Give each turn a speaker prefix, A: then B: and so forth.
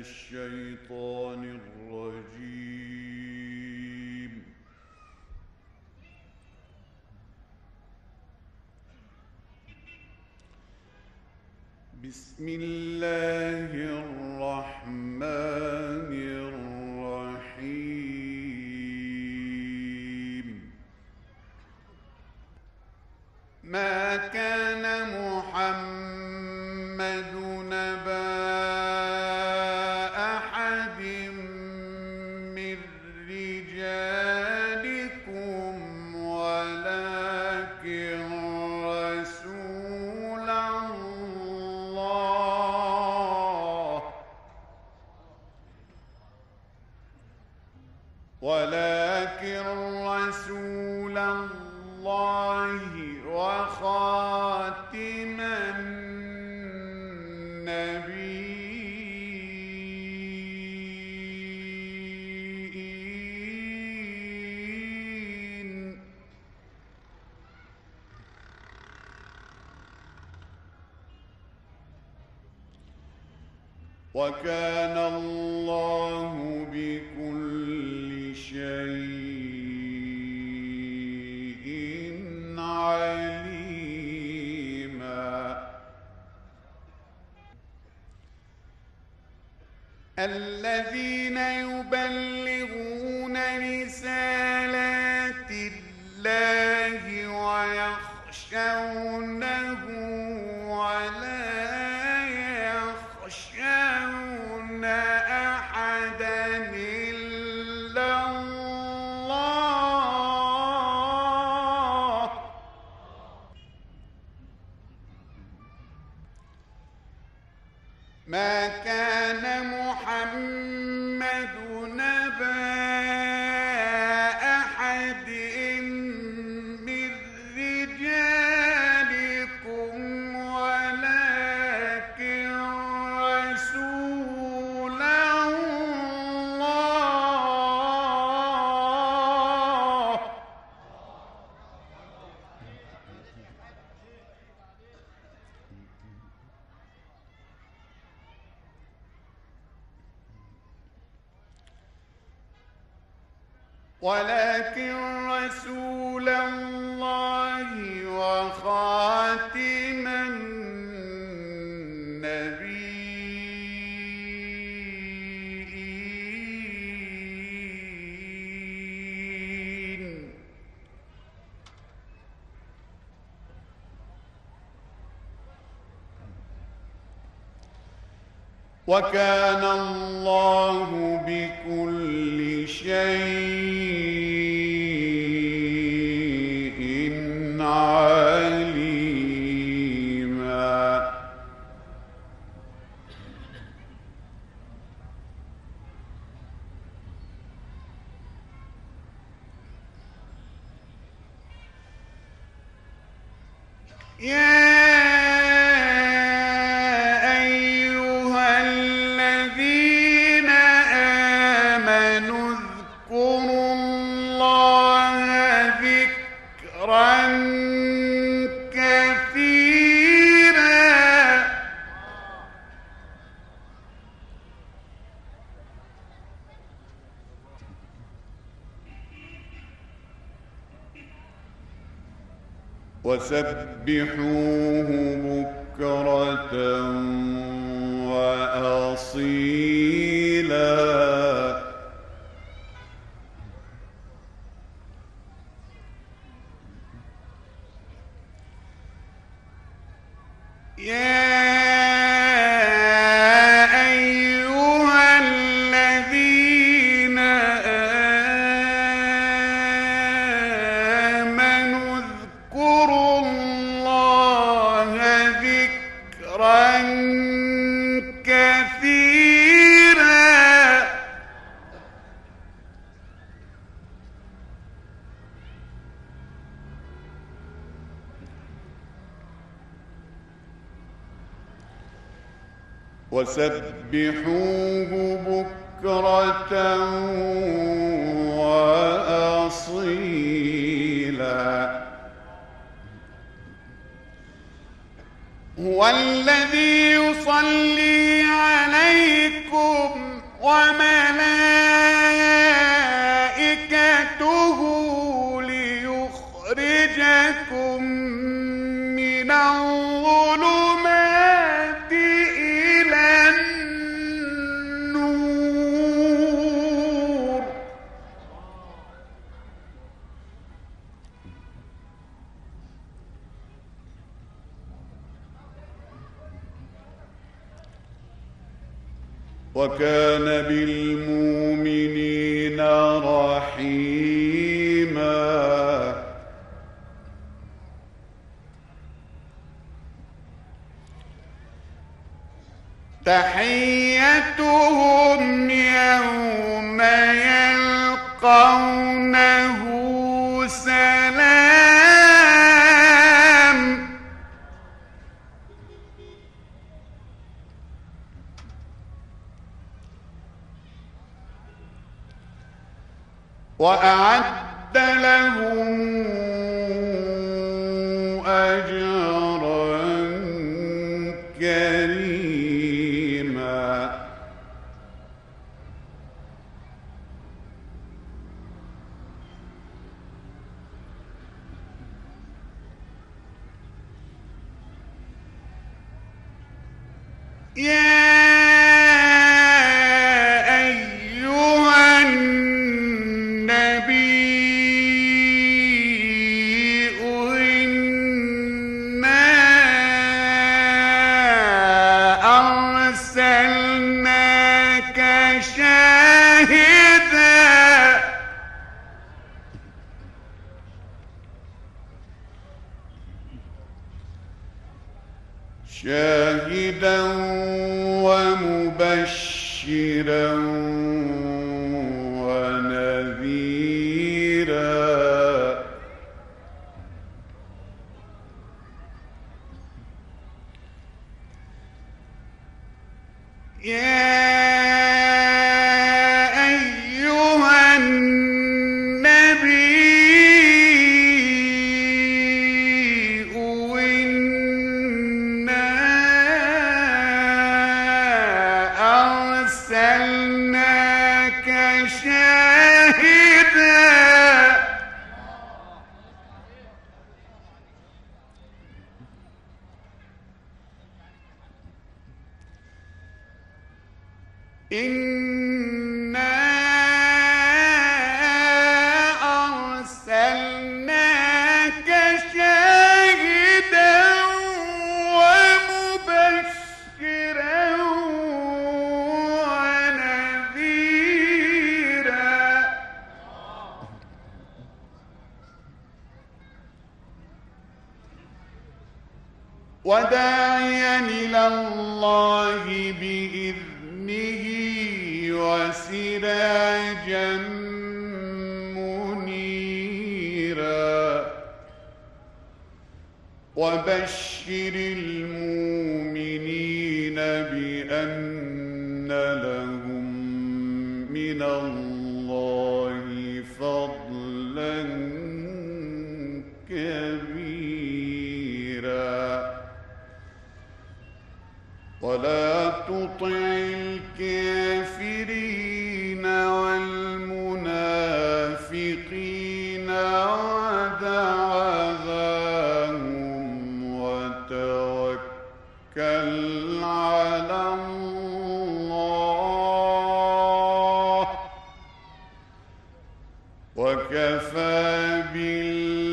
A: الشيطان الرجيم. بسم الله الرحمن ولكن رسول الله. وخاتم وكان الله بكل شيء عليما. الذين يبلغون يخشون ولكن رسول الله وخاتم النبيين. وكان الله بكل شيء Yeah. وسبحوه بكرة وأصيلا. يا اذكروا الله ذكرا كثيرا. وسبحوه بكرة وأصيلا. هو الذي يصلي عليكم وملائكته وكان بالمؤمنين رحيما. تحيتهم يوم يلقونه سلام. وأعد لهم أجرا كريما. يا شاهدا ومبشرا. إنا أرسلناك شاهدا ومبشرا ونذيرا. وداعيا إلى الله بإذنه. وبشر المؤمنين بأن لهم من الله فضلا كبيرا. ولا تطع الكافرين وكفى بالله.